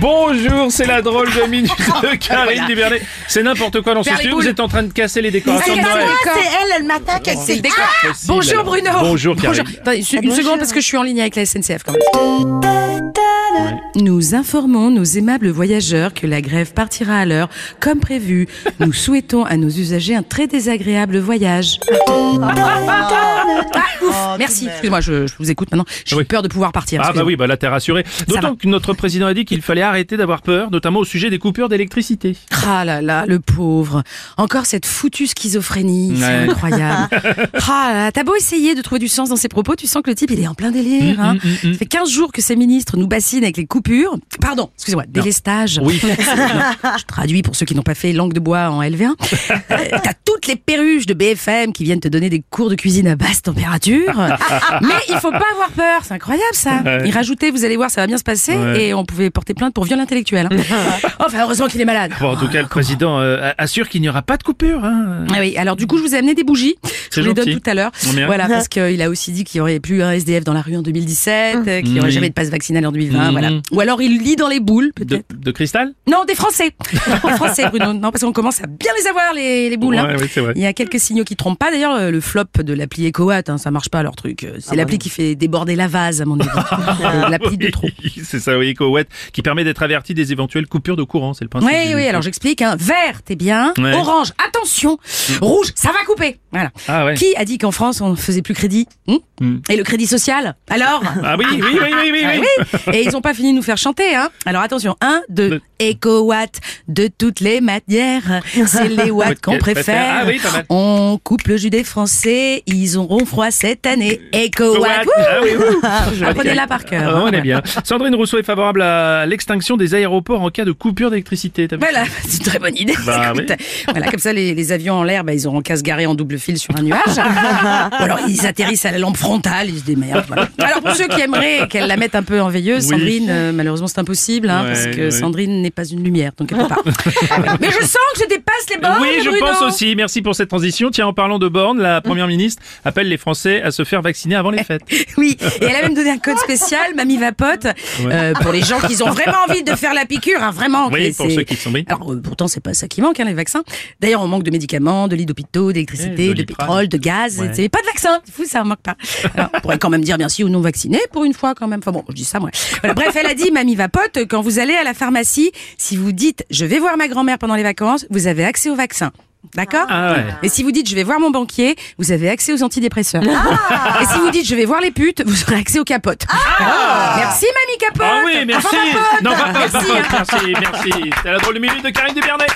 Bonjour, c'est la drôle de minute de Karine Dubernet. C'est n'importe quoi dans ce studio. Vous êtes en train de casser les décorations de C'est Noël. D'accord. c'est elle le matin qui C'est le décor. Facile, Bonjour. Bruno. Bonjour Karine. Attendez, une, une Bonjour. seconde parce que je suis en ligne avec la SNCF quand même. Nous informons nos aimables voyageurs que la grève partira à l'heure comme prévu. Nous souhaitons à nos usagers un très désagréable voyage. Ah, ouf, merci. Excuse-moi, je, je vous écoute maintenant. J'ai Oui. peur de pouvoir partir. Ah bah excusez-moi. oui, bah là t'es rassuré. va. D'autant que notre président a dit qu'il fallait arrêter d'avoir peur, notamment au sujet des coupures d'électricité. Ah là là, le pauvre. Encore cette foutue schizophrénie, c'est Ouais. incroyable. Ah là là, t'as beau essayer de trouver du sens dans ses propos, tu sens que le type il est en plein délire. hein. mm, Ça fait 15 jours que ces ministres nous bassinent avec les coupures. Pardon, excusez-moi, délestage. Oui. Je traduis pour ceux qui n'ont pas fait langue de bois en LV1. Euh, T'as toutes les perruches de BFM qui viennent te donner des cours de cuisine à basse température. Mais il faut pas avoir peur, c'est incroyable ça. Ouais. Il rajoutait, vous allez voir, ça va bien se passer Ouais. et on pouvait porter plainte pour viol intellectuel. hein. enfin, heureusement qu'il est malade. Bon, en tout cas, le président euh, assure qu'il n'y aura pas de coupure. Hein. Ah oui, alors du coup, je vous ai amené des bougies. Je vous les donne tout à l'heure. Bien. Voilà, parce qu'il a aussi dit qu'il y aurait plus un SDF dans la rue en 2017, euh, qu'il n'y aurait Oui. jamais de passe vaccinal en 2020. Mhm. Voilà. Ou alors il lit dans les boules, De, peut-être. de cristal? Non, des Français. des Français, Bruno. Non, parce qu'on commence à bien les avoir, les, les boules. hein. Ouais, oui, c'est vrai. Il y a quelques signaux qui trompent pas. D'ailleurs, euh, le flop de l'appli EcoWatt, hein, ça marche pas leur truc. Euh, C'est l'appli qui fait déborder la vase, à mon avis. Euh, l'appli de trop. Oui, c'est ça, oui, EcoWet, qui permet d'être averti des éventuelles coupures de courant, c'est le principe. Oui, oui, alors j'explique. Hein. Vert, t'es bien. Ouais. Orange, attention. Rouge, ça va couper. Voilà. Ah ouais. Qui a dit qu'en France, on ne faisait plus crédit Hmm Hmm. Et le crédit social Alors Ah oui, oui, oui, oui, oui. Ah oui. Et ils n'ont pas fini de nous faire chanter, hein. Alors attention, un, deux, Le- éco-watt de toutes les matières. C'est les watts qu'on préfère. Ah oui. On coupe le jus des Français, ils auront froid cette année. Éco-watt. Wouh Ah oui. Apprenez-la par cœur. Ah, on est bien. Sandrine Rousseau est favorable à l'extinction des aéroports en cas de coupure d'électricité. Voilà, c'est une très bonne idée. Bah Écoute, Voilà, comme ça, les, les avions en l'air, bah, ils auront qu'à se garer en double fil sur un nuage. Ou alors, ils atterrissent à la lampe frontale, ils se démerdent. voilà. Alors, pour ceux qui aimeraient qu'elle la mette un peu en veilleuse, Oui. Sandrine, euh, malheureusement, c'est impossible, hein, Ouais, parce que ouais. Sandrine n'est pas une lumière, donc elle peut pas. Mais je sens que je dépasse les bornes, Oui, je Bruno. pense aussi. Merci pour cette transition. Tiens, en parlant de bornes, la première ministre appelle les Français à se faire vacciner avant les fêtes. Oui, et elle a même donné un code spécial, Mamie Vapote, euh, pour les gens qui ont vraiment envie de faire la piqûre, hein, vraiment. Oui, pour ceux qui sont. Alors euh, pourtant c'est pas ça qui manque hein, les vaccins. D'ailleurs on manque de médicaments, de lits d'hôpitaux, d'électricité, de Doliprane. Pétrole, de gaz, Ouais. c'est pas de vaccin. C'est fou ça on manque pas. Alors, on pourrait quand même dire merci ou non vacciné pour une fois quand même. Enfin bon je dis ça moi. Voilà, bref elle a dit mamie vapote quand vous allez à la pharmacie si vous dites je vais voir ma grand-mère pendant les vacances vous avez accès au vaccin. D'accord Ah ouais. Et si vous dites je vais voir mon banquier, vous avez accès aux antidépresseurs. Et si vous dites je vais voir les putes, vous aurez accès aux capotes. Merci mamie capote. Ah oui, merci. Enfin. Non, pas, pas, Merci, hein. merci, merci. C'était la drôle de minute de Karine Dubernet.